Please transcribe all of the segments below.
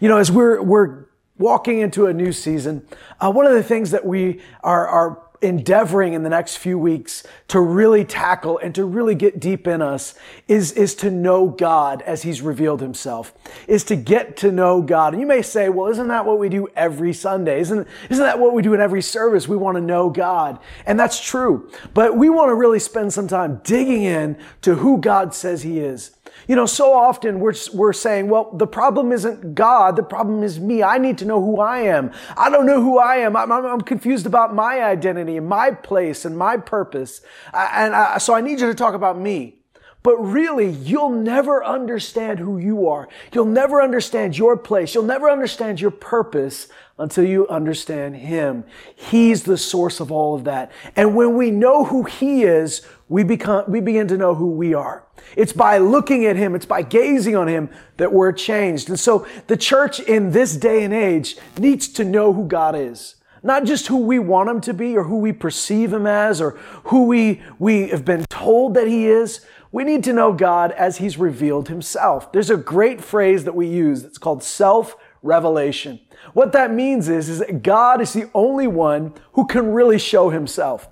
You know, as we're, we're walking into a new season, uh, one of the things that we are, are endeavoring in the next few weeks to really tackle and to really get deep in us is, is to know God as He's revealed Himself, is to get to know God. And you may say, well, isn't that what we do every Sunday? Isn't, isn't that what we do in every service? We want to know God. And that's true. But we want to really spend some time digging in to who God says He is. You know, so often we're, we're saying, well, the problem isn't God. The problem is me. I need to know who I am. I don't know who I am. I'm, I'm confused about my identity and my place and my purpose. And I, so I need you to talk about me. But really, you'll never understand who you are. You'll never understand your place. You'll never understand your purpose until you understand Him. He's the source of all of that. And when we know who He is, we become, we begin to know who we are. It's by looking at Him, it's by gazing on Him that we're changed. And so the church in this day and age needs to know who God is. Not just who we want Him to be or who we perceive Him as or who we, we have been told that He is. We need to know God as He's revealed Himself. There's a great phrase that we use that's called self revelation. What that means is, is that God is the only one who can really show Himself.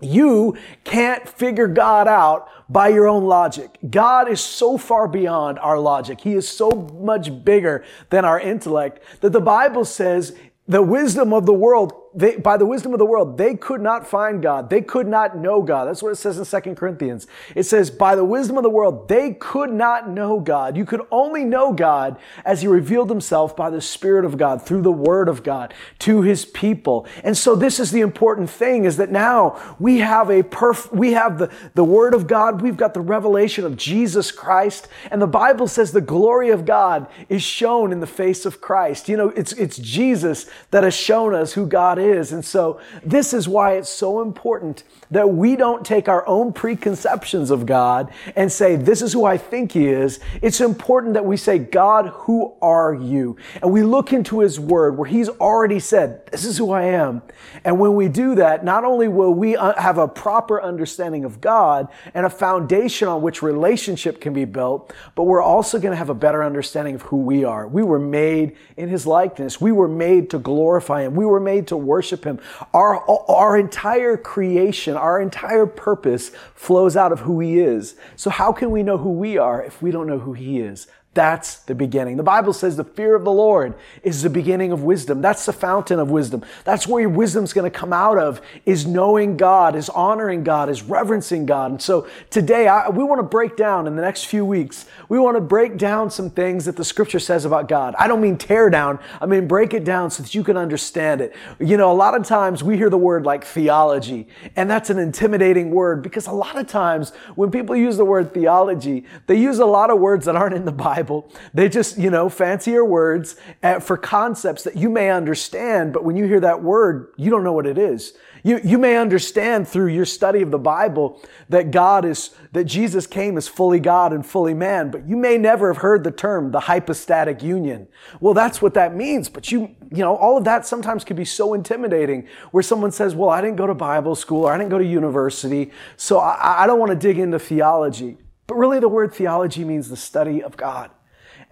You can't figure God out by your own logic. God is so far beyond our logic. He is so much bigger than our intellect that the Bible says the wisdom of the world they, by the wisdom of the world, they could not find God. They could not know God. That's what it says in Second Corinthians. It says, by the wisdom of the world, they could not know God. You could only know God as he revealed himself by the Spirit of God, through the Word of God, to his people. And so this is the important thing is that now we have a perf, we have the, the Word of God. We've got the revelation of Jesus Christ. And the Bible says the glory of God is shown in the face of Christ. You know, it's, it's Jesus that has shown us who God God is. And so this is why it's so important that we don't take our own preconceptions of God and say, this is who I think he is. It's important that we say, God, who are you? And we look into his word where he's already said, this is who I am. And when we do that, not only will we uh, have a proper understanding of God and a foundation on which relationship can be built, but we're also going to have a better understanding of who we are. We were made in his likeness. We were made to glorify him. We were made to worship Him. Our, our entire creation, our entire purpose flows out of who He is. So how can we know who we are if we don't know who He is? That's the beginning. The Bible says the fear of the Lord is the beginning of wisdom. That's the fountain of wisdom. That's where your wisdom's going to come out of is knowing God, is honoring God, is reverencing God. And so today I, we want to break down in the next few weeks, we want to break down some things that the scripture says about God. I don't mean tear down. I mean break it down so that you can understand it. You know, a lot of times we hear the word like theology and that's an intimidating word because a lot of times when people use the word theology, they use a lot of words that aren't in the Bible. Bible. They just, you know, fancier words uh, for concepts that you may understand, but when you hear that word, you don't know what it is. You, you may understand through your study of the Bible that God is, that Jesus came as fully God and fully man, but you may never have heard the term, the hypostatic union. Well, that's what that means, but you, you know, all of that sometimes can be so intimidating where someone says, well, I didn't go to Bible school or I didn't go to university, so I, I don't want to dig into theology. But really the word theology means the study of God.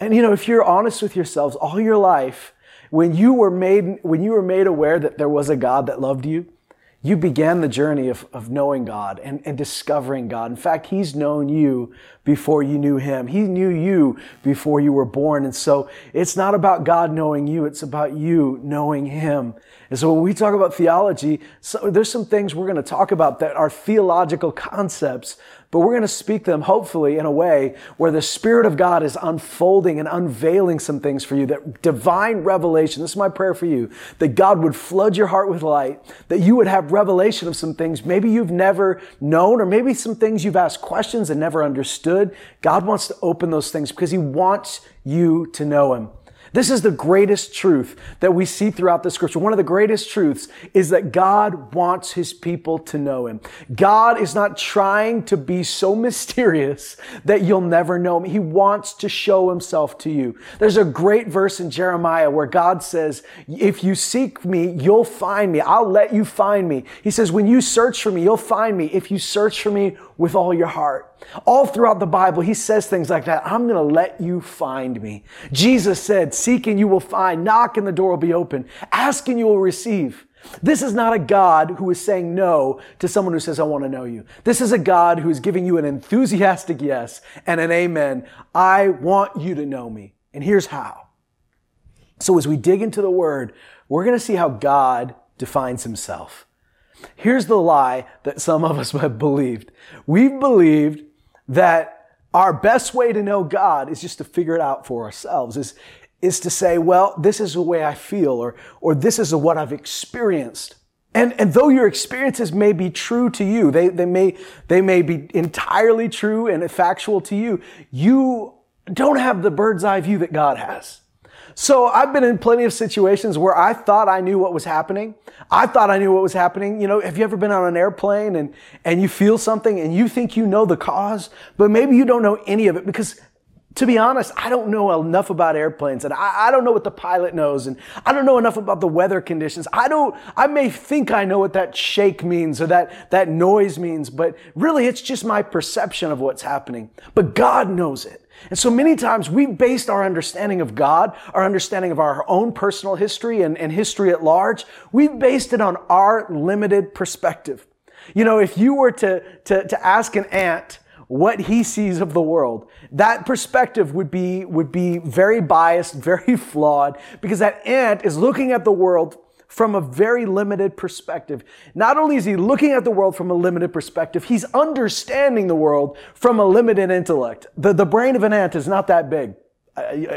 And you know, if you're honest with yourselves all your life, when you were made, when you were made aware that there was a God that loved you, you began the journey of, of knowing God and, and discovering God. In fact, He's known you before you knew Him. He knew you before you were born. And so it's not about God knowing you, it's about you knowing Him. And so when we talk about theology, so there's some things we're going to talk about that are theological concepts but we're going to speak them hopefully in a way where the Spirit of God is unfolding and unveiling some things for you, that divine revelation, this is my prayer for you, that God would flood your heart with light, that you would have revelation of some things maybe you've never known, or maybe some things you've asked questions and never understood. God wants to open those things because He wants you to know Him. This is the greatest truth that we see throughout the scripture. One of the greatest truths is that God wants his people to know him. God is not trying to be so mysterious that you'll never know him. He wants to show himself to you. There's a great verse in Jeremiah where God says, if you seek me, you'll find me. I'll let you find me. He says, when you search for me, you'll find me if you search for me with all your heart. All throughout the Bible, he says things like that. I'm going to let you find me. Jesus said, seek and you will find, knock and the door will be open, ask and you will receive. This is not a God who is saying no to someone who says, I want to know you. This is a God who is giving you an enthusiastic yes and an amen. I want you to know me. And here's how. So as we dig into the word, we're going to see how God defines himself. Here's the lie that some of us have believed. We've believed that our best way to know God is just to figure it out for ourselves, is, is to say, well, this is the way I feel, or, or this is what I've experienced. And, and though your experiences may be true to you, they, they, may, they may be entirely true and factual to you, you don't have the bird's eye view that God has. So I've been in plenty of situations where I thought I knew what was happening. I thought I knew what was happening. You know, have you ever been on an airplane and, and you feel something and you think you know the cause, but maybe you don't know any of it because to be honest, I don't know enough about airplanes and I, I, don't know what the pilot knows and I don't know enough about the weather conditions. I don't, I may think I know what that shake means or that, that noise means, but really it's just my perception of what's happening. But God knows it. And so many times we've based our understanding of God, our understanding of our own personal history and, and history at large, we've based it on our limited perspective. You know, if you were to, to, to ask an ant, what he sees of the world. That perspective would be, would be very biased, very flawed, because that ant is looking at the world from a very limited perspective. Not only is he looking at the world from a limited perspective, he's understanding the world from a limited intellect. The, the brain of an ant is not that big.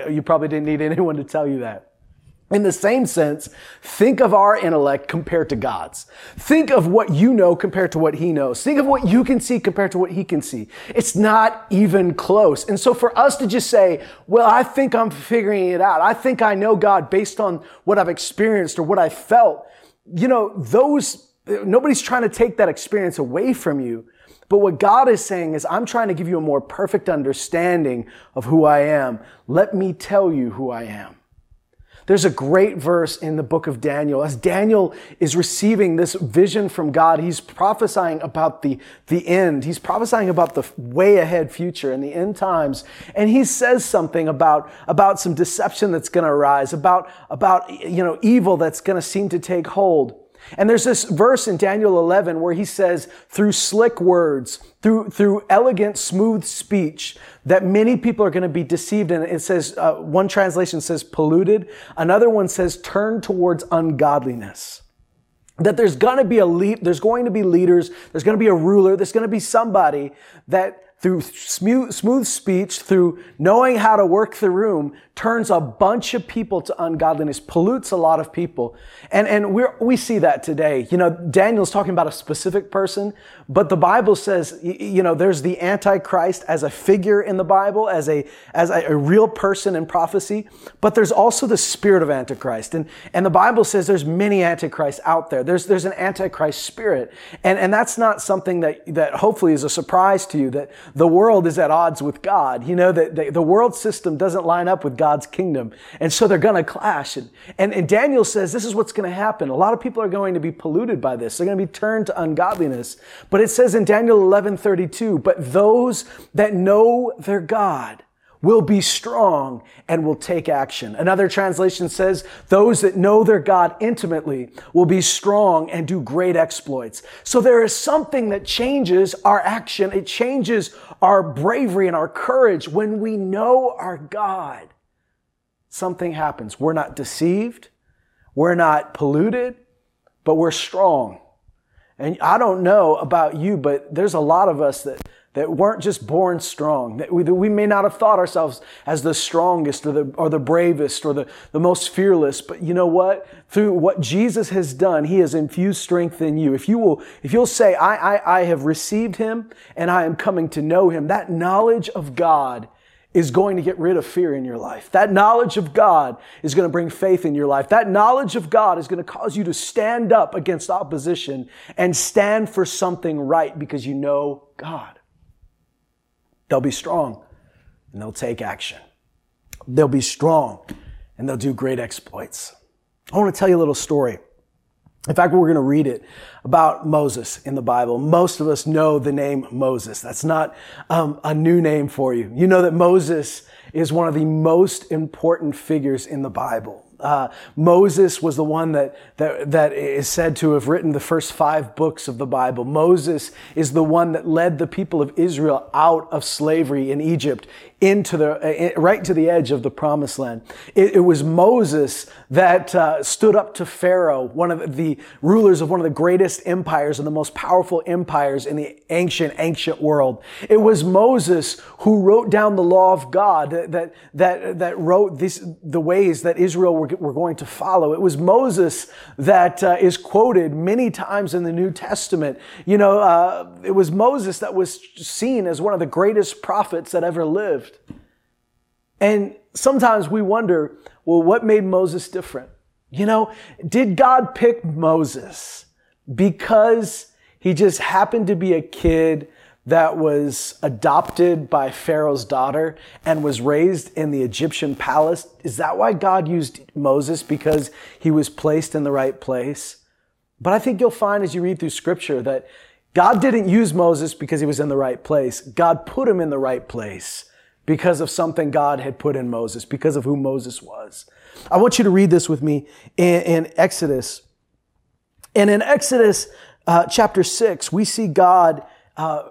you probably didn't need anyone to tell you that. In the same sense, think of our intellect compared to God's. Think of what you know compared to what he knows. Think of what you can see compared to what he can see. It's not even close. And so for us to just say, well, I think I'm figuring it out. I think I know God based on what I've experienced or what I felt. You know, those, nobody's trying to take that experience away from you. But what God is saying is, I'm trying to give you a more perfect understanding of who I am. Let me tell you who I am. There's a great verse in the book of Daniel. As Daniel is receiving this vision from God, he's prophesying about the, the end. He's prophesying about the way ahead future and the end times. And he says something about, about some deception that's going to arise, about, about, you know, evil that's going to seem to take hold. And there's this verse in Daniel 11 where he says, through slick words, through, through elegant, smooth speech, that many people are going to be deceived. And it says, uh, one translation says polluted. Another one says turned towards ungodliness. That there's going to be a lead, there's going to be leaders, there's going to be a ruler, there's going to be somebody that through smooth, speech, through knowing how to work the room, turns a bunch of people to ungodliness, pollutes a lot of people. And, and we we see that today. You know, Daniel's talking about a specific person, but the Bible says, you know, there's the Antichrist as a figure in the Bible, as a, as a, a real person in prophecy, but there's also the spirit of Antichrist. And, and the Bible says there's many Antichrists out there. There's, there's an Antichrist spirit. And, and that's not something that, that hopefully is a surprise to you, that the world is at odds with God. You know, that the, the world system doesn't line up with God's kingdom. And so they're going to clash. And, and, and Daniel says this is what's going to happen. A lot of people are going to be polluted by this. They're going to be turned to ungodliness. But it says in Daniel 11, 32, but those that know their God, will be strong and will take action. Another translation says, those that know their God intimately will be strong and do great exploits. So there is something that changes our action. It changes our bravery and our courage when we know our God something happens. We're not deceived. We're not polluted, but we're strong. And I don't know about you, but there's a lot of us that, that weren't just born strong. That we, that we may not have thought ourselves as the strongest or the, or the bravest or the, the most fearless. But you know what? Through what Jesus has done, He has infused strength in you. If you will, if you'll say, I, I, I have received Him and I am coming to know Him, that knowledge of God is going to get rid of fear in your life. That knowledge of God is going to bring faith in your life. That knowledge of God is going to cause you to stand up against opposition and stand for something right because you know God. They'll be strong and they'll take action. They'll be strong and they'll do great exploits. I want to tell you a little story. In fact, we're going to read it about Moses in the Bible. Most of us know the name Moses. That's not um, a new name for you. You know that Moses is one of the most important figures in the Bible. Uh, Moses was the one that, that, that is said to have written the first five books of the Bible. Moses is the one that led the people of Israel out of slavery in Egypt into the uh, right to the edge of the promised land. It, it was Moses that uh, stood up to Pharaoh, one of the rulers of one of the greatest empires and the most powerful empires in the ancient ancient world. It was Moses who wrote down the law of God that that that wrote this, the ways that Israel were, were going to follow. It was Moses that uh, is quoted many times in the New Testament. You know, uh, it was Moses that was seen as one of the greatest prophets that ever lived. And sometimes we wonder, well, what made Moses different? You know, did God pick Moses because he just happened to be a kid that was adopted by Pharaoh's daughter and was raised in the Egyptian palace? Is that why God used Moses? Because he was placed in the right place? But I think you'll find as you read through scripture that God didn't use Moses because he was in the right place. God put him in the right place because of something God had put in Moses, because of who Moses was. I want you to read this with me in, in Exodus. And in Exodus uh, chapter 6, we see God uh,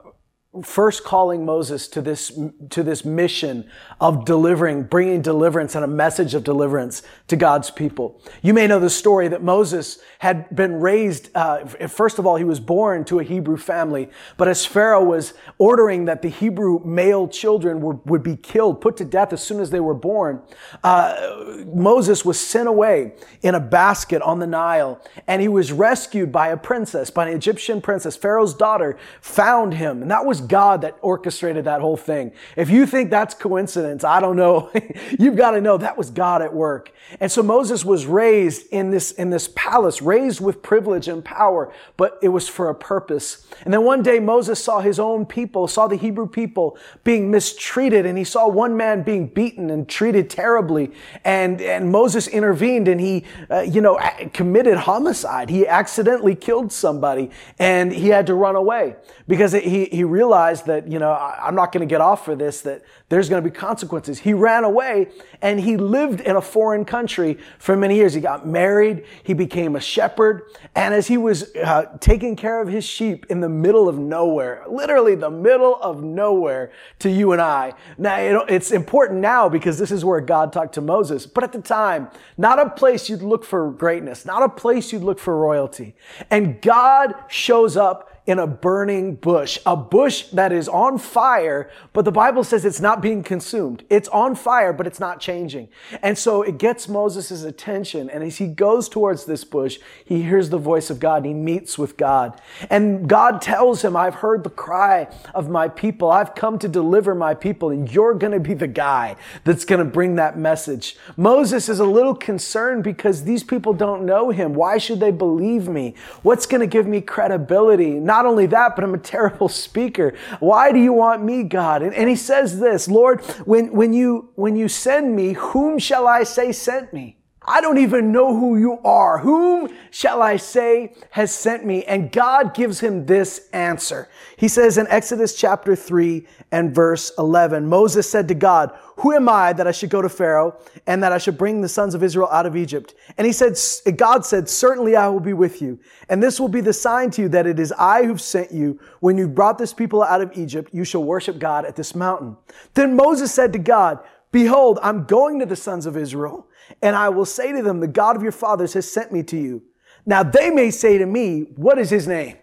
first calling Moses to this, to this mission of delivering, bringing deliverance and a message of deliverance to God's people. You may know the story that Moses had been raised, uh, first of all, he was born to a Hebrew family, but as Pharaoh was ordering that the Hebrew male children were, would be killed, put to death as soon as they were born, uh, Moses was sent away in a basket on the Nile, and he was rescued by a princess, by an Egyptian princess. Pharaoh's daughter found him, and that was God that orchestrated that whole thing. If you think that's coincidence, I don't know. You've got to know that was God at work. And so Moses was raised in this, in this palace, raised with privilege and power, but it was for a purpose. And then one day Moses saw his own people, saw the Hebrew people being mistreated, and he saw one man being beaten and treated terribly. And, and Moses intervened and he, uh, you know, committed homicide. He accidentally killed somebody and he had to run away because he, he realized that, you know, I'm not going to get off for this, that there's going to be consequences. He ran away and he lived in a foreign country for many years. He got married. He became a shepherd. And as he was uh, taking care of his sheep in the middle of nowhere, literally the middle of nowhere to you and I. Now, it's important now because this is where God talked to Moses. But at the time, not a place you'd look for greatness, not a place you'd look for royalty. And God shows up in a burning bush, a bush that is on fire, but the Bible says it's not being consumed. It's on fire, but it's not changing. And so it gets Moses' attention. And as he goes towards this bush, he hears the voice of God he meets with God. And God tells him, I've heard the cry of my people. I've come to deliver my people and you're going to be the guy that's going to bring that message. Moses is a little concerned because these people don't know him. Why should they believe me? What's going to give me credibility? Not not only that, but I'm a terrible speaker. Why do you want me, God? And, and he says this, Lord, when, when you, when you send me, whom shall I say sent me? I don't even know who you are. Whom shall I say has sent me? And God gives him this answer. He says in Exodus chapter 3 and verse 11, Moses said to God, Who am I that I should go to Pharaoh and that I should bring the sons of Israel out of Egypt? And he said, God said, Certainly I will be with you. And this will be the sign to you that it is I who've sent you. When you brought this people out of Egypt, you shall worship God at this mountain. Then Moses said to God, Behold, I'm going to the sons of Israel and I will say to them, the God of your fathers has sent me to you. Now they may say to me, what is his name?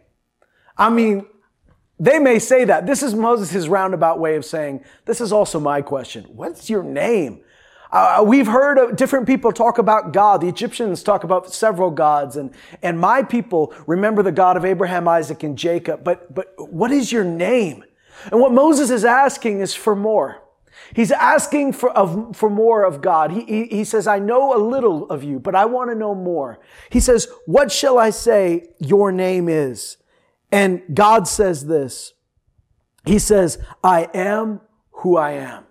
I mean, they may say that. This is Moses' roundabout way of saying, this is also my question. What's your name? Uh, we've heard different people talk about God. The Egyptians talk about several gods and, and my people remember the God of Abraham, Isaac, and Jacob. But, but what is your name? And what Moses is asking is for more. He's asking for, of, for more of God. He, he, he says, I know a little of you, but I want to know more. He says, what shall I say your name is? And God says this. He says, I am who I am.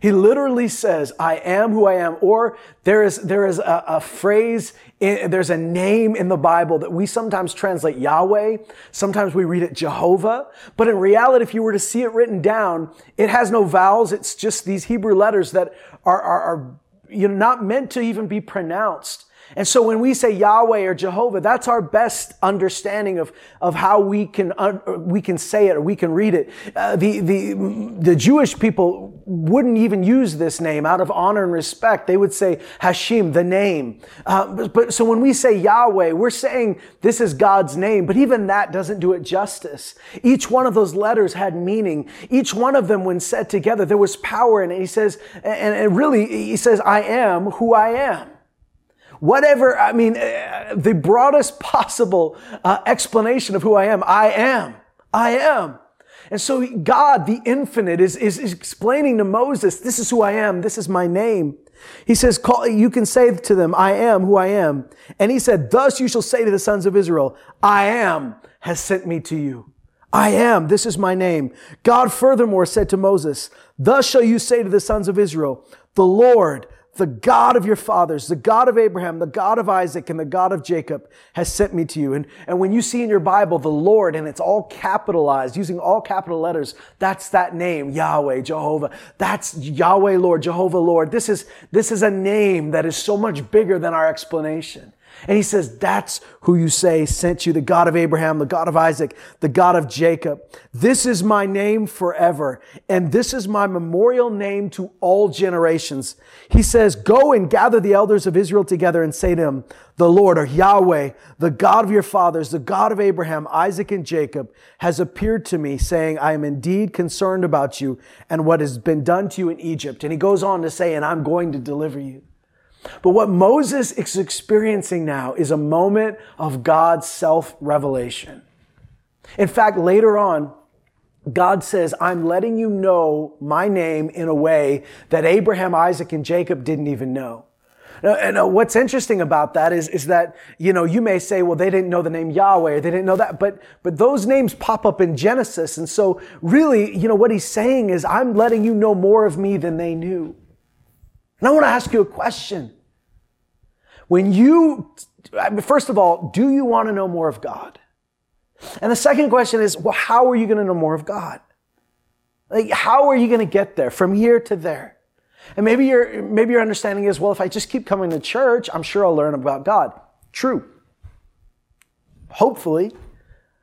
He literally says, I am who I am. Or there is, there is a, a phrase, in, there's a name in the Bible that we sometimes translate Yahweh. Sometimes we read it Jehovah. But in reality, if you were to see it written down, it has no vowels. It's just these Hebrew letters that are, are, are you know, not meant to even be pronounced. And so when we say Yahweh or Jehovah, that's our best understanding of, of how we can, uh, we can say it or we can read it. Uh, the, the, the Jewish people wouldn't even use this name out of honor and respect. They would say Hashem, the name. Uh, but, but so when we say Yahweh, we're saying this is God's name, but even that doesn't do it justice. Each one of those letters had meaning. Each one of them, when said together, there was power in it. He says, and, and really, he says, I am who I am whatever, I mean, uh, the broadest possible uh, explanation of who I am. I am. I am. And so God, the infinite, is, is, is, explaining to Moses, this is who I am. This is my name. He says, call, you can say to them, I am who I am. And he said, thus you shall say to the sons of Israel, I am has sent me to you. I am. This is my name. God furthermore said to Moses, thus shall you say to the sons of Israel, the Lord, the God of your fathers, the God of Abraham, the God of Isaac, and the God of Jacob has sent me to you. And, and when you see in your Bible the Lord, and it's all capitalized, using all capital letters, that's that name, Yahweh, Jehovah. That's Yahweh, Lord, Jehovah, Lord. This is, this is a name that is so much bigger than our explanation. And he says, that's who you say sent you, the God of Abraham, the God of Isaac, the God of Jacob. This is my name forever. And this is my memorial name to all generations. He says, go and gather the elders of Israel together and say to them, the Lord or Yahweh, the God of your fathers, the God of Abraham, Isaac, and Jacob has appeared to me saying, I am indeed concerned about you and what has been done to you in Egypt. And he goes on to say, and I'm going to deliver you. But what Moses is experiencing now is a moment of God's self revelation. In fact, later on, God says, I'm letting you know my name in a way that Abraham, Isaac, and Jacob didn't even know. And uh, what's interesting about that is, is that, you know, you may say, well, they didn't know the name Yahweh, or they didn't know that, but, but those names pop up in Genesis. And so really, you know, what he's saying is, I'm letting you know more of me than they knew. And I want to ask you a question. When you, first of all, do you want to know more of God? And the second question is, well, how are you going to know more of God? Like, how are you going to get there from here to there? And maybe your, maybe your understanding is, well, if I just keep coming to church, I'm sure I'll learn about God. True. Hopefully.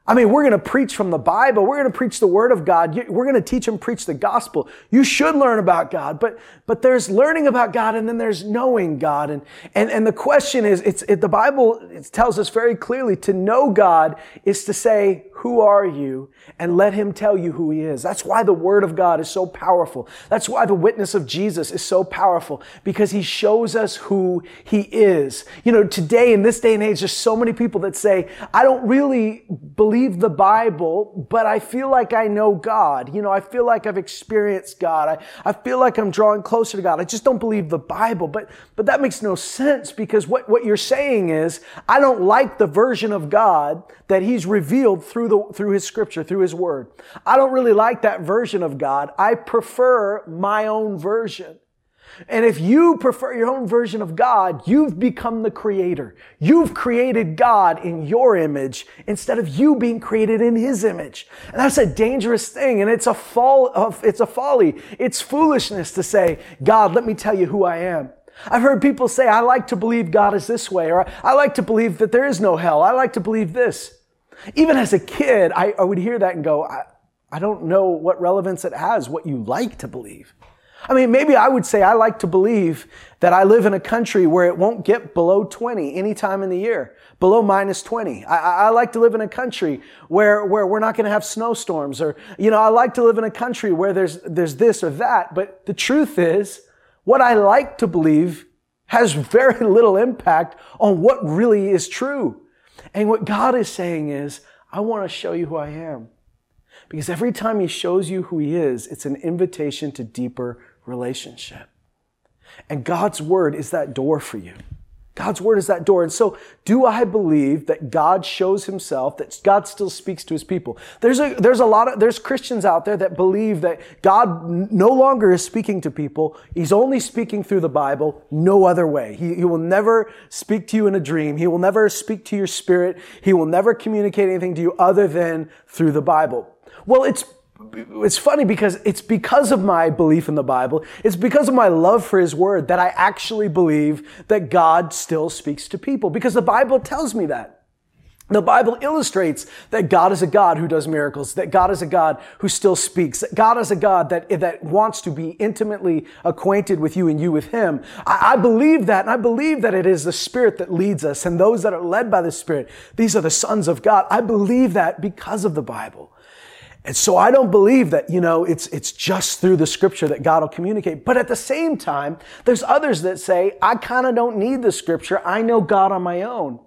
I mean, we're going to preach from the Bible. We're going to preach the Word of God. We're going to teach and preach the gospel. You should learn about God, but, but there's learning about God and then there's knowing God. And, and, and the question is, it's, it, the Bible it tells us very clearly to know God is to say, who are you? And let him tell you who he is. That's why the word of God is so powerful. That's why the witness of Jesus is so powerful because he shows us who he is. You know, today in this day and age, there's so many people that say, I don't really believe the Bible, but I feel like I know God. You know, I feel like I've experienced God. I, I feel like I'm drawing closer to God. I just don't believe the Bible. But, but that makes no sense because what, what you're saying is, I don't like the version of God that he's revealed through the, through his scripture, through his word. I don't really like that version of God. I prefer my own version. And if you prefer your own version of God, you've become the creator. You've created God in your image instead of you being created in his image. And that's a dangerous thing. And it's a fall of, it's a folly. It's foolishness to say, God, let me tell you who I am. I've heard people say, I like to believe God is this way, or I like to believe that there is no hell. I like to believe this. Even as a kid, I, I would hear that and go, I, I don't know what relevance it has, what you like to believe. I mean, maybe I would say I like to believe that I live in a country where it won't get below 20 any time in the year, below minus 20. I, I like to live in a country where, where we're not going to have snowstorms or, you know, I like to live in a country where there's, there's this or that. But the truth is, what I like to believe has very little impact on what really is true. And what God is saying is, I want to show you who I am. Because every time He shows you who He is, it's an invitation to deeper relationship. And God's Word is that door for you. God's word is that door. And so do I believe that God shows himself, that God still speaks to his people? There's a, there's a lot of, there's Christians out there that believe that God no longer is speaking to people. He's only speaking through the Bible, no other way. He, he will never speak to you in a dream. He will never speak to your spirit. He will never communicate anything to you other than through the Bible. Well, it's it's funny because it's because of my belief in the Bible, it's because of my love for His Word that I actually believe that God still speaks to people because the Bible tells me that. The Bible illustrates that God is a God who does miracles, that God is a God who still speaks, that God is a God that, that wants to be intimately acquainted with you and you with Him. I, I believe that, and I believe that it is the Spirit that leads us, and those that are led by the Spirit, these are the sons of God. I believe that because of the Bible. And so I don't believe that, you know, it's, it's just through the scripture that God will communicate. But at the same time, there's others that say, I kind of don't need the scripture. I know God on my own.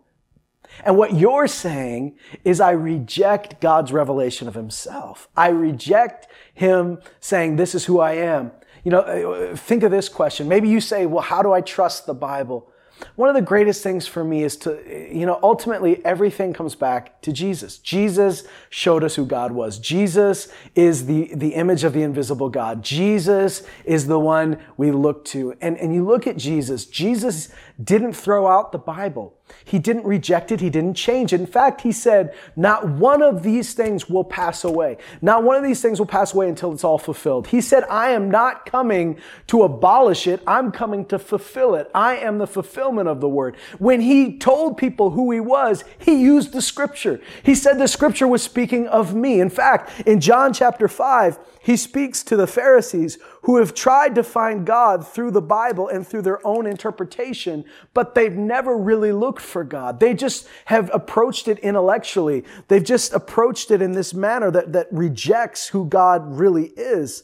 And what you're saying is I reject God's revelation of himself. I reject him saying, this is who I am. You know, uh, think of this question. Maybe you say, well, how do I trust the Bible? One of the greatest things for me is to, you know, ultimately everything comes back to Jesus. Jesus showed us who God was. Jesus is the, the image of the invisible God. Jesus is the one we look to. And, and you look at Jesus, Jesus didn't throw out the Bible. He didn't reject it. He didn't change it. In fact, he said, not one of these things will pass away. Not one of these things will pass away until it's all fulfilled. He said, I am not coming to abolish it. I'm coming to fulfill it. I am the fulfillment of the word. When he told people who he was, he used the scripture. He said the scripture was speaking of me. In fact, in John chapter 5, he speaks to the Pharisees who have tried to find God through the Bible and through their own interpretation, but they've never really looked for God. They just have approached it intellectually. They've just approached it in this manner that, that rejects who God really is.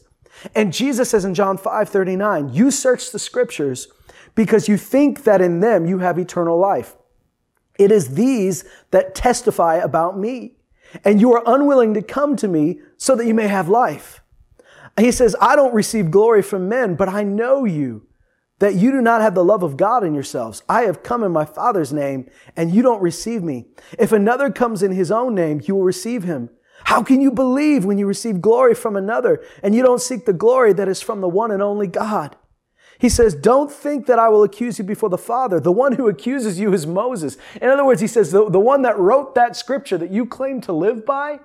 And Jesus says in John 5 39, you search the scriptures because you think that in them you have eternal life. It is these that testify about me. And you are unwilling to come to me so that you may have life. He says, I don't receive glory from men, but I know you, that you do not have the love of God in yourselves. I have come in my Father's name, and you don't receive me. If another comes in his own name, you will receive him. How can you believe when you receive glory from another and you don't seek the glory that is from the one and only God? He says, Don't think that I will accuse you before the Father. The one who accuses you is Moses. In other words, he says, the, the one that wrote that scripture that you claim to live by,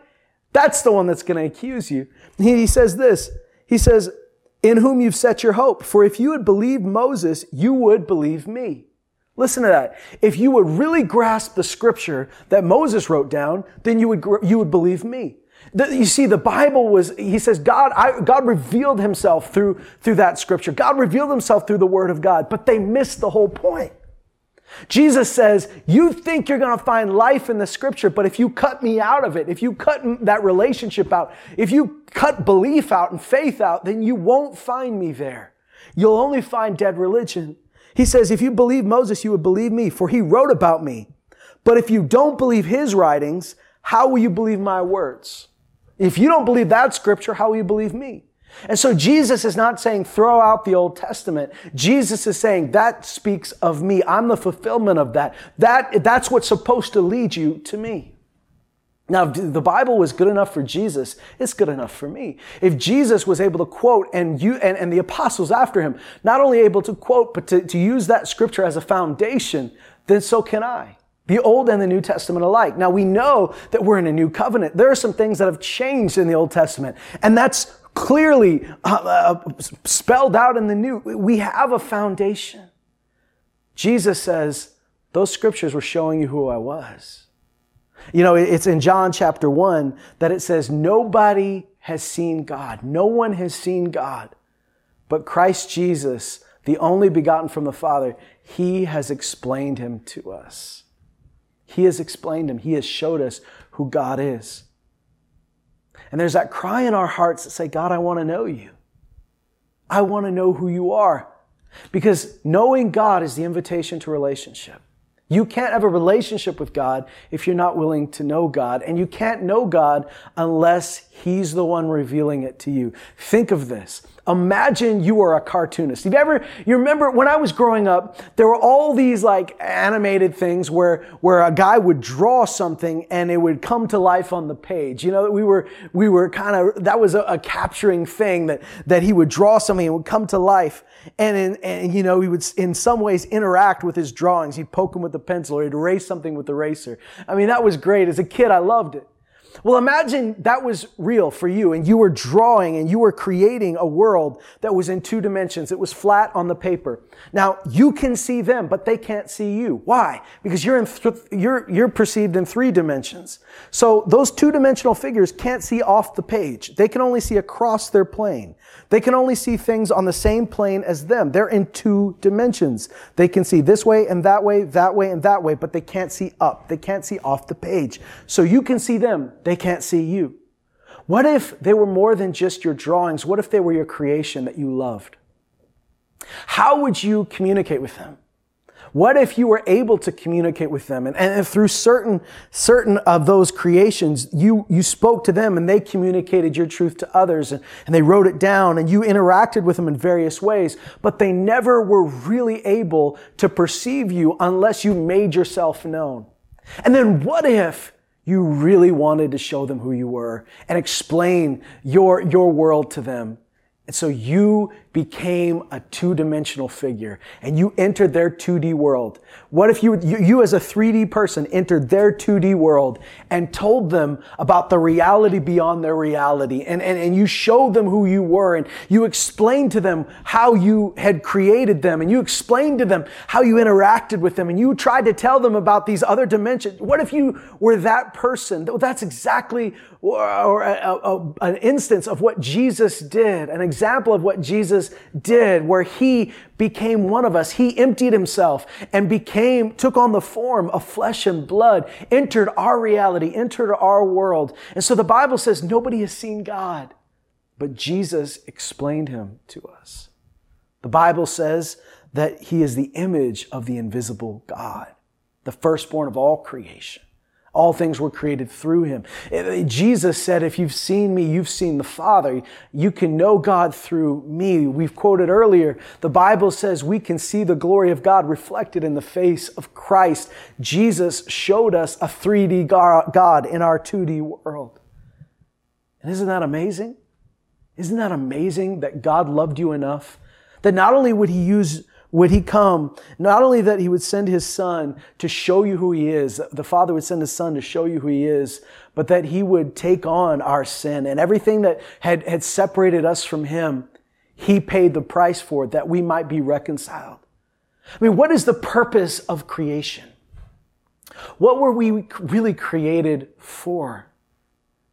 that's the one that's going to accuse you. He says this. He says, in whom you've set your hope. For if you had believed Moses, you would believe me. Listen to that. If you would really grasp the scripture that Moses wrote down, then you would, you would believe me. The, you see, the Bible was, he says, God, I, God revealed himself through, through that scripture. God revealed himself through the word of God, but they missed the whole point. Jesus says, you think you're going to find life in the scripture, but if you cut me out of it, if you cut that relationship out, if you cut belief out and faith out, then you won't find me there. You'll only find dead religion. He says, if you believe Moses, you would believe me, for he wrote about me. But if you don't believe his writings, how will you believe my words? If you don't believe that scripture, how will you believe me? And so Jesus is not saying throw out the Old Testament. Jesus is saying that speaks of me. I'm the fulfillment of that. That, that's what's supposed to lead you to me. Now, if the Bible was good enough for Jesus, it's good enough for me. If Jesus was able to quote and you, and, and the apostles after him, not only able to quote, but to, to use that scripture as a foundation, then so can I the Old and the New Testament alike. Now we know that we're in a new covenant. There are some things that have changed in the Old Testament, and that's clearly uh, uh, spelled out in the new. We have a foundation. Jesus says, those scriptures were showing you who I was. You know, it's in John chapter 1 that it says, Nobody has seen God. No one has seen God. But Christ Jesus, the only begotten from the Father, He has explained Him to us. He has explained Him. He has showed us who God is. And there's that cry in our hearts that say, God, I want to know you. I want to know who you are. Because knowing God is the invitation to relationship. You can't have a relationship with God if you're not willing to know God. And you can't know God unless He's the one revealing it to you. Think of this. Imagine you were a cartoonist. You ever, you remember when I was growing up, there were all these like animated things where, where a guy would draw something and it would come to life on the page. You know, we were, we were kind of, that was a, a, capturing thing that, that he would draw something and it would come to life. And, in, and, you know, he would in some ways interact with his drawings. He'd poke him with the pencil or he'd erase something with the eraser. I mean, that was great. As a kid, I loved it. Well, imagine that was real for you and you were drawing and you were creating a world that was in two dimensions. It was flat on the paper. Now, you can see them, but they can't see you. Why? Because you're in th- you're you're perceived in three dimensions. So those two-dimensional figures can't see off the page. They can only see across their plane. They can only see things on the same plane as them. They're in two dimensions. They can see this way and that way, that way and that way, but they can't see up. They can't see off the page. So you can see them. They can't see you. What if they were more than just your drawings? What if they were your creation that you loved? How would you communicate with them? What if you were able to communicate with them and, and through certain, certain of those creations, you, you spoke to them and they communicated your truth to others and, and they wrote it down and you interacted with them in various ways, but they never were really able to perceive you unless you made yourself known. And then what if you really wanted to show them who you were and explain your, your world to them? And so you became a two-dimensional figure and you entered their 2D world. What if you, you, you, as a 3D person entered their 2D world and told them about the reality beyond their reality and, and, and you showed them who you were and you explained to them how you had created them and you explained to them how you interacted with them and you tried to tell them about these other dimensions. What if you were that person? That's exactly or, a, a, an instance of what Jesus did, an example of what Jesus did, where he became one of us. He emptied himself and became, took on the form of flesh and blood, entered our reality, entered our world. And so the Bible says nobody has seen God, but Jesus explained him to us. The Bible says that he is the image of the invisible God, the firstborn of all creation. All things were created through him. Eh, eh, Jesus said, if you've seen me, you've seen the Father. You can know God through me. We've quoted earlier, the Bible says we can see the glory of God reflected in the face of Christ. Jesus showed us a 3D God in our 2D world. And isn't that amazing? Isn't that amazing that God loved you enough that not only would he use would he come, not only that he would send his son to show you who he is, the father would send his son to show you who he is, but that he would take on our sin and everything that had, had separated us from him, he paid the price for it that we might be reconciled. I mean, what is the purpose of creation? What were we really created for?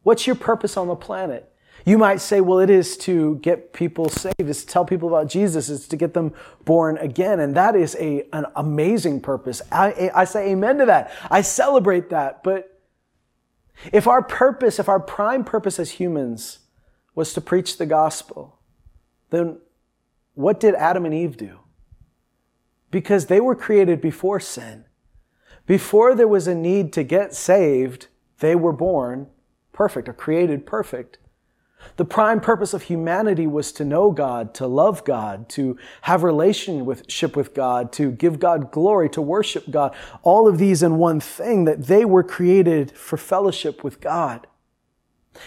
What's your purpose on the planet? You might say, well, it is to get people saved. It's to tell people about Jesus. It's to get them born again. And that is a, an amazing purpose. I, I say amen to that. I celebrate that. But if our purpose, if our prime purpose as humans was to preach the gospel, then what did Adam and Eve do? Because they were created before sin. Before there was a need to get saved, they were born perfect or created perfect. The prime purpose of humanity was to know God, to love God, to have relationship with God, to give God glory, to worship God. All of these in one thing that they were created for fellowship with God.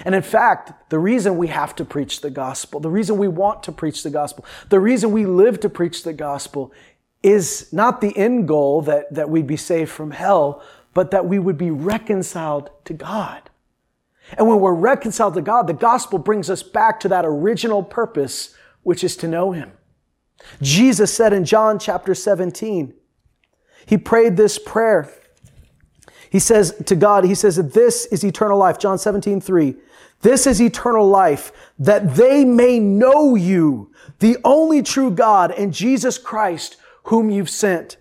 And in fact, the reason we have to preach the gospel, the reason we want to preach the gospel, the reason we live to preach the gospel is not the end goal that, that we'd be saved from hell, but that we would be reconciled to God. And when we're reconciled to God, the gospel brings us back to that original purpose, which is to know Him. Jesus said in John chapter 17, He prayed this prayer. He says to God, He says this is eternal life. John 17, 3. This is eternal life, that they may know you, the only true God, and Jesus Christ, whom you've sent.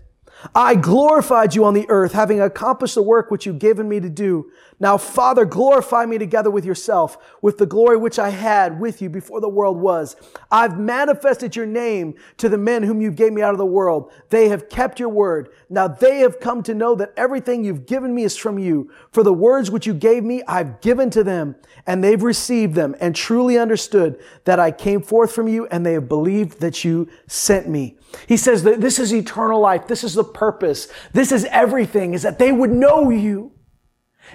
I glorified you on the earth, having accomplished the work which you've given me to do. Now, Father, glorify me together with yourself, with the glory which I had with you before the world was. I've manifested your name to the men whom you gave me out of the world. They have kept your word. Now they have come to know that everything you've given me is from you. For the words which you gave me, I've given to them, and they've received them and truly understood that I came forth from you, and they have believed that you sent me. He says that this is eternal life. This is the purpose. This is everything is that they would know you.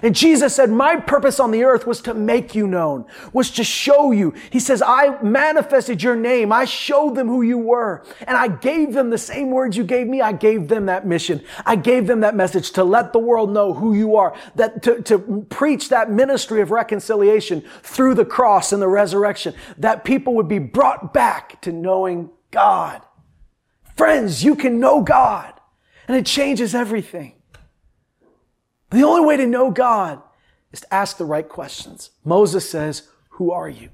And Jesus said, my purpose on the earth was to make you known, was to show you. He says, I manifested your name. I showed them who you were. And I gave them the same words you gave me. I gave them that mission. I gave them that message to let the world know who you are, that to, to preach that ministry of reconciliation through the cross and the resurrection, that people would be brought back to knowing God. Friends, you can know God and it changes everything. The only way to know God is to ask the right questions. Moses says, who are you?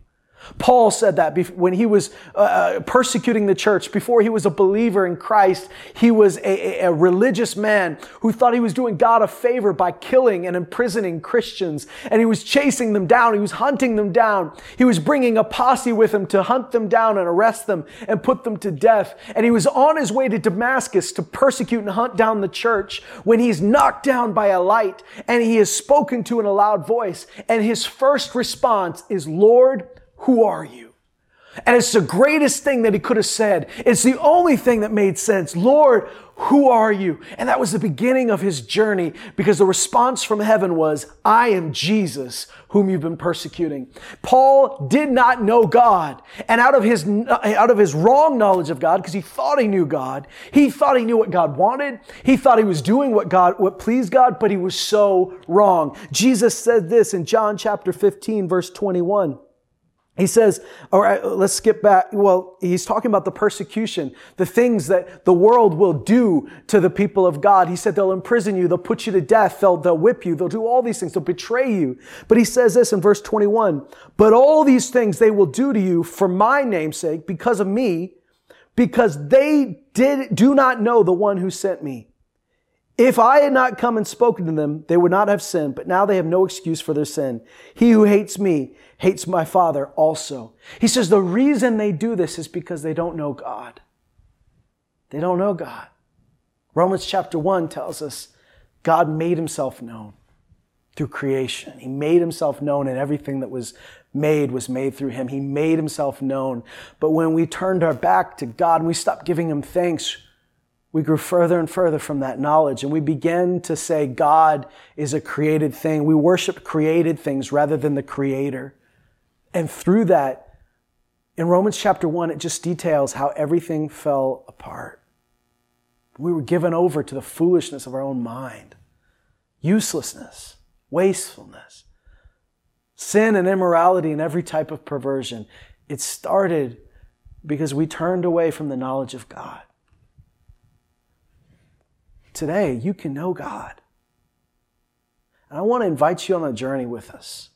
Paul said that when he was uh, uh, persecuting the church, before he was a believer in Christ, he was a, a, religious man who thought he was doing God a favor by killing and imprisoning Christians. And he was chasing them down. He was hunting them down. He was bringing a posse with him to hunt them down and arrest them and put them to death. And he was on his way to Damascus to persecute and hunt down the church when he's knocked down by a light and he is spoken to in a loud voice. And his first response is, Lord, who are you? And it's the greatest thing that he could have said. It's the only thing that made sense. Lord, who are you? And that was the beginning of his journey because the response from heaven was, I am Jesus whom you've been persecuting. Paul did not know God. And out of his, uh, out of his wrong knowledge of God, because he thought he knew God, he thought he knew what God wanted. He thought he was doing what God, what pleased God, but he was so wrong. Jesus said this in John chapter 15, verse 21. He says, all right, let's skip back. Well, he's talking about the persecution, the things that the world will do to the people of God. He said they'll imprison you, they'll put you to death, they'll, they'll whip you, they'll do all these things, they'll betray you. But he says this in verse 21, but all these things they will do to you for my name's sake, because of me, because they did, do not know the one who sent me. If I had not come and spoken to them, they would not have sinned, but now they have no excuse for their sin. He who hates me hates my Father also. He says the reason they do this is because they don't know God. They don't know God. Romans chapter 1 tells us God made himself known through creation. He made himself known and everything that was made was made through him. He made himself known. But when we turned our back to God and we stopped giving him thanks, we grew further and further from that knowledge and we began to say God is a created thing. We worship created things rather than the creator. And through that, in Romans chapter 1, it just details how everything fell apart. We were given over to the foolishness of our own mind, uselessness, wastefulness, sin and immorality and every type of perversion. It started because we turned away from the knowledge of God. Today, you can know God. And I want to invite you on a journey with us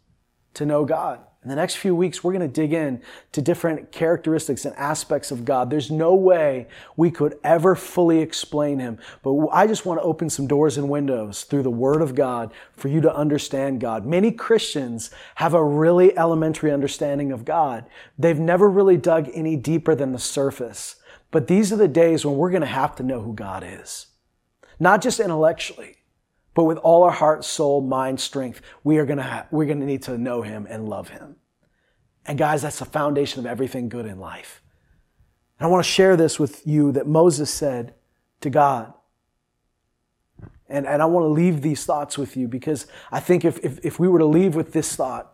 to know God. In the next few weeks, we're going to dig in to different characteristics and aspects of God. There's no way we could ever fully explain Him, but I just want to open some doors and windows through the Word of God for you to understand God. Many Christians have a really elementary understanding of God. They've never really dug any deeper than the surface. But these are the days when we're going to have to know who God is. Not just intellectually, but with all our heart, soul, mind, strength, we are gonna ha- we're gonna need to know Him and love Him. And guys, that's the foundation of everything good in life. And I want to share this with you that Moses said to God. And, and I want to leave these thoughts with you because I think if, if, if we were to leave with this thought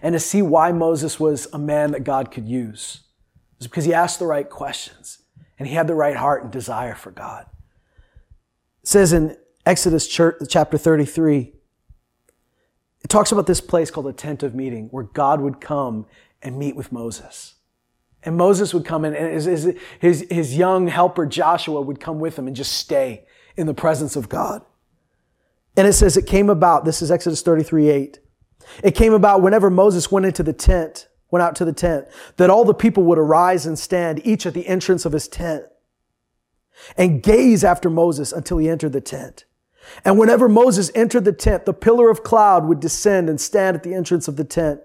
and to see why Moses was a man that God could use, is because he asked the right questions and he had the right heart and desire for God. It says in Exodus chapter 33, it talks about this place called a tent of meeting where God would come and meet with Moses. And Moses would come in and his, his, his young helper Joshua would come with him and just stay in the presence of God. And it says it came about, this is Exodus 33, 8. It came about whenever Moses went into the tent, went out to the tent, that all the people would arise and stand, each at the entrance of his tent. and gaze after Moses until he entered the tent. And whenever Moses entered the tent, the pillar of cloud would descend and stand at the entrance of the tent,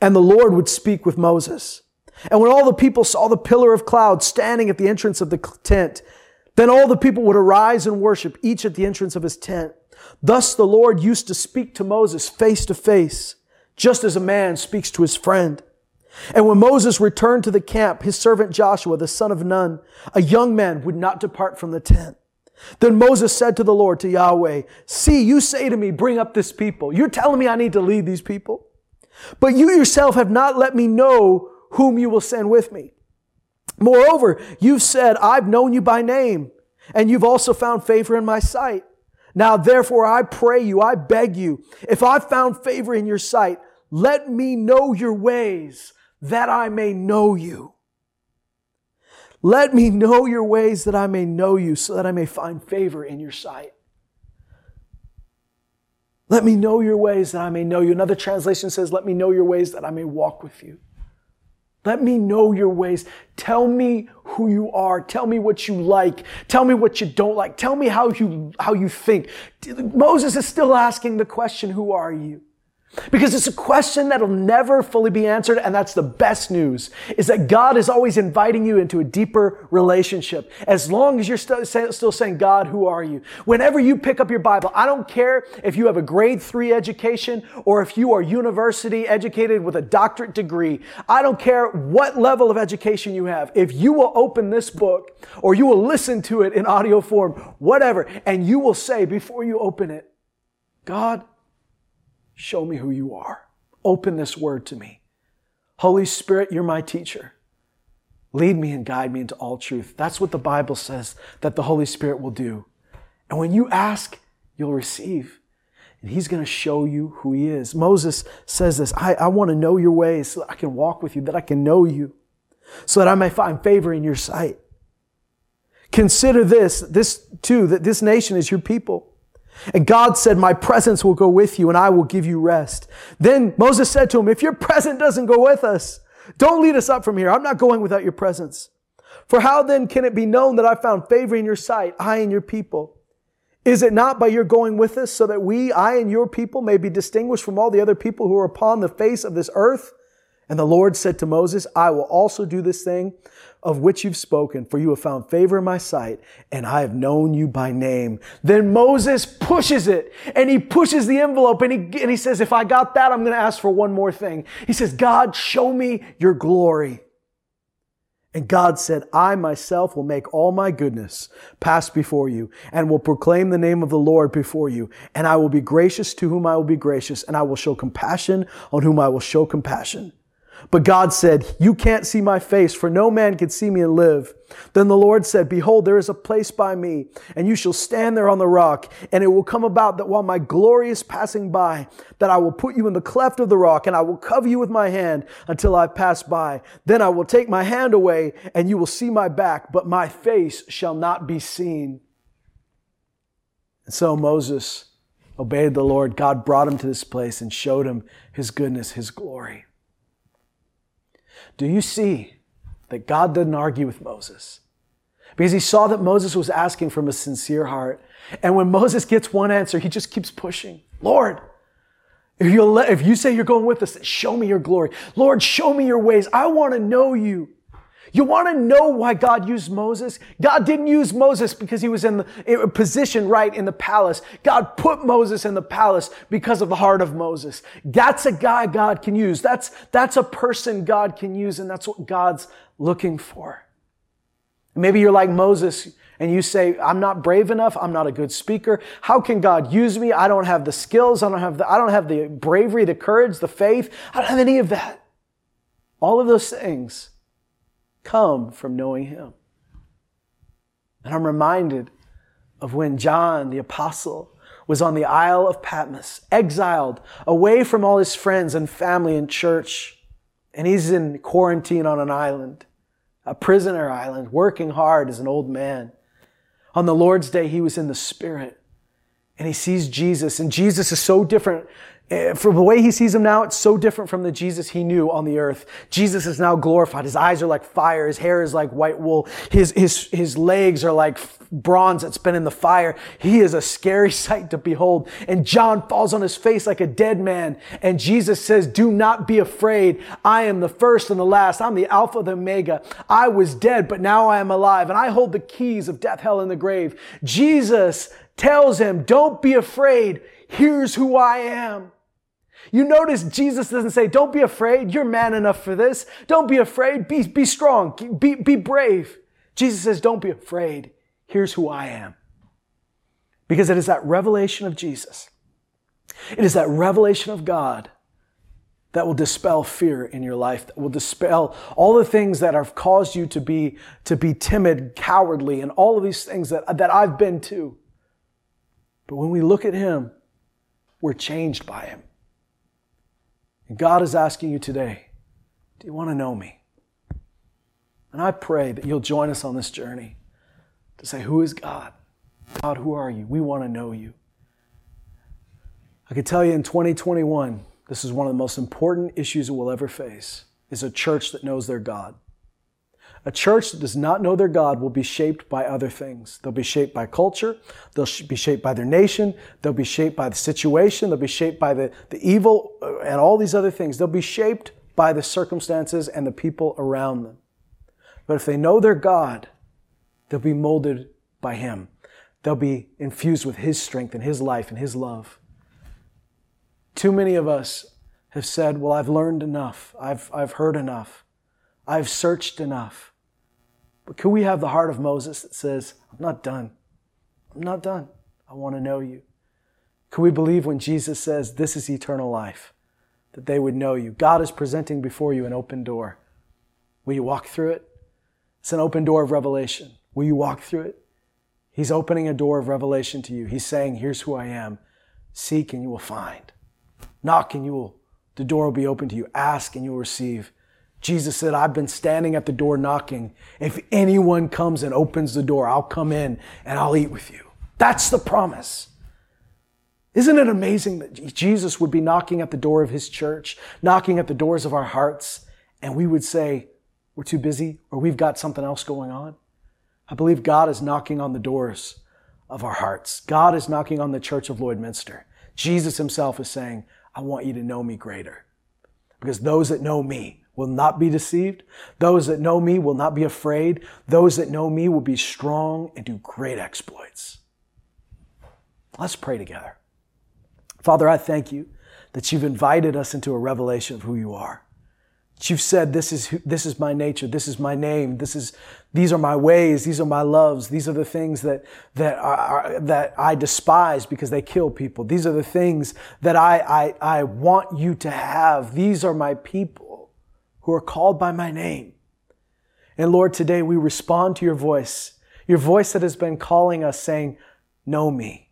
and the Lord would speak with Moses. And when all the people saw the pillar of cloud standing at the entrance of the tent, then all the people would arise and worship, each at the entrance of his tent. Thus the Lord used to speak to Moses face to face, just as a man speaks to his friend. And when Moses returned to the camp, his servant Joshua, the son of Nun, a young man, would not depart from the tent. Then Moses said to the Lord, to Yahweh, See, you say to me, bring up this people. You're telling me I need to lead these people. But you yourself have not let me know whom you will send with me. Moreover, you've said, I've known you by name, and you've also found favor in my sight. Now, therefore, I pray you, I beg you, if I've found favor in your sight, let me know your ways that I may know you. Let me know your ways that I may know you, so that I may find favor in your sight. Let me know your ways that I may know you. Another translation says, Let me know your ways that I may walk with you. Let me know your ways. Tell me who you are. Tell me what you like. Tell me what you don't like. Tell me how you, how you think. Moses is still asking the question, Who are you? Because it's a question that'll never fully be answered. And that's the best news is that God is always inviting you into a deeper relationship. As long as you're st- still saying, God, who are you? Whenever you pick up your Bible, I don't care if you have a grade three education or if you are university educated with a doctorate degree. I don't care what level of education you have. If you will open this book or you will listen to it in audio form, whatever, and you will say before you open it, God, Show me who you are. Open this word to me. Holy Spirit, you're my teacher. Lead me and guide me into all truth. That's what the Bible says that the Holy Spirit will do. And when you ask, you'll receive. And he's going to show you who he is. Moses says this I, I want to know your ways so that I can walk with you, that I can know you, so that I may find favor in your sight. Consider this, this too, that this nation is your people. And God said, My presence will go with you and I will give you rest. Then Moses said to him, If your presence doesn't go with us, don't lead us up from here. I'm not going without your presence. For how then can it be known that I found favor in your sight, I and your people? Is it not by your going with us so that we, I and your people, may be distinguished from all the other people who are upon the face of this earth? And the Lord said to Moses, I will also do this thing of which you've spoken, for you have found favor in my sight, and I have known you by name. Then Moses pushes it, and he pushes the envelope, and he, and he says, if I got that, I'm going to ask for one more thing. He says, God, show me your glory. And God said, I myself will make all my goodness pass before you and will proclaim the name of the Lord before you. And I will be gracious to whom I will be gracious and I will show compassion on whom I will show compassion. But God said, You can't see my face, for no man can see me and live. Then the Lord said, Behold, there is a place by me, and you shall stand there on the rock. And it will come about that while my glory is passing by, that I will put you in the cleft of the rock, and I will cover you with my hand until I pass by. Then I will take my hand away, and you will see my back, but my face shall not be seen. And so Moses obeyed the Lord. God brought him to this place and showed him his goodness, his glory. Do you see that God didn't argue with Moses? Because he saw that Moses was asking from a sincere heart. And when Moses gets one answer, he just keeps pushing. Lord, if, you if you say you're going with us, show me your glory. Lord, show me your ways. I want to know you. You want to know why God used Moses? God didn't use Moses because he was in the position right in the palace. God put Moses in the palace because of the heart of Moses. That's a guy God can use. That's, that's a person God can use, and that's what God's looking for. Maybe you're like Moses and you say, I'm not brave enough. I'm not a good speaker. How can God use me? I don't have the skills. I don't have the, I don't have the bravery, the courage, the faith. I don't have any of that. All of those things come from knowing Him. And I'm reminded of when John the Apostle was on the Isle of Patmos, exiled away from all his friends and family and church. And he's in quarantine on an island, a prisoner island, working hard as an old man. On the Lord's day, he was in the Spirit and he sees Jesus, and Jesus is so different Eh, from the way he sees him now, it's so different from the Jesus he knew on the earth. Jesus is now glorified. His eyes are like fire. His hair is like white wool. His, his, his legs are like bronze that's been in the fire. He is a scary sight to behold. And John falls on his face like a dead man. And Jesus says, do not be afraid. I am the first and the last. I'm the Alpha, the Omega. I was dead, but now I am alive. And I hold the keys of death, hell, and the grave. Jesus tells him, don't be afraid. Here's who I am. You notice Jesus doesn't say, don't be afraid. You're man enough for this. Don't be afraid. Be, be strong. Be, be brave. Jesus says, don't be afraid. Here's who I am. Because it is that revelation of Jesus. It is that revelation of God that will dispel fear in your life, that will dispel all the things that have caused you to be, to be timid, cowardly, and all of these things that, that I've been too. But when we look at Him, we're changed by Him. And God is asking you today, do you want to know me? And I pray that you'll join us on this journey to say, Who is God? God, who are you? We want to know you. I can tell you in 2021, this is one of the most important issues we'll ever face is a church that knows their God. A church that does not know their God will be shaped by other things. They'll be shaped by culture. They'll be shaped by their nation. They'll be shaped by the situation. They'll be shaped by the, the evil uh, and all these other things. They'll be shaped by the circumstances and the people around them. But if they know their God, they'll be molded by Him. They'll be infused with His strength and His life and His love. Too many of us have said, Well, I've learned enough. I've, I've heard enough. I've searched enough. But could we have the heart of Moses that says, I'm not done. I'm not done. I want to know you. Could we believe when Jesus says, This is eternal life, that they would know you? God is presenting before you an open door. Will you walk through it? It's an open door of revelation. Will you walk through it? He's opening a door of revelation to you. He's saying, Here's who I am. Seek and you will find. Knock and you will, the door will be open to you. Ask and you will receive. Jesus said, I've been standing at the door knocking. If anyone comes and opens the door, I'll come in and I'll eat with you. That's the promise. Isn't it amazing that Jesus would be knocking at the door of his church, knocking at the doors of our hearts, and we would say, we're too busy or we've got something else going on? I believe God is knocking on the doors of our hearts. God is knocking on the church of Lloydminster. Jesus himself is saying, I want you to know me greater. Because those that know me will not be deceived. Those that know me will not be afraid. Those that know me will be strong and do great exploits. Let's pray together. Father, I thank you that you've invited us into a revelation of who you are. That you've said, this is, this is my nature. This is my name. This is, these are my ways. These are my loves. These are the things that, that are, that I despise because they kill people. These are the things that I, I, I want you to have. These are my people who are called by my name. And Lord, today we respond to your voice, your voice that has been calling us saying, know me,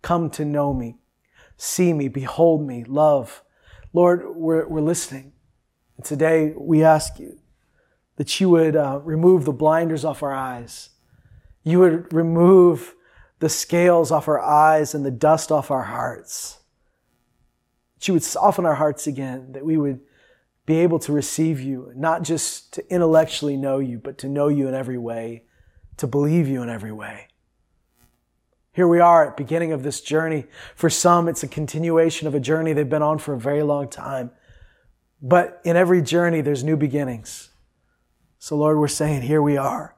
come to know me, see me, behold me, love. Lord, we're, we're listening. And today we ask you that you would uh, remove the blinders off our eyes. You would remove the scales off our eyes and the dust off our hearts. That you would soften our hearts again, that we would be able to receive you, not just to intellectually know you, but to know you in every way, to believe you in every way. Here we are at beginning of this journey. For some, it's a continuation of a journey they've been on for a very long time. But in every journey, there's new beginnings. So Lord, we're saying, here we are.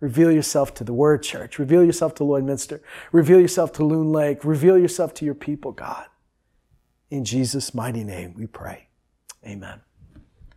Reveal yourself to the Word Church. Reveal yourself to Lloydminster. Reveal yourself to Loon Lake. Reveal yourself to your people, God. In Jesus' mighty name, we pray. Amen.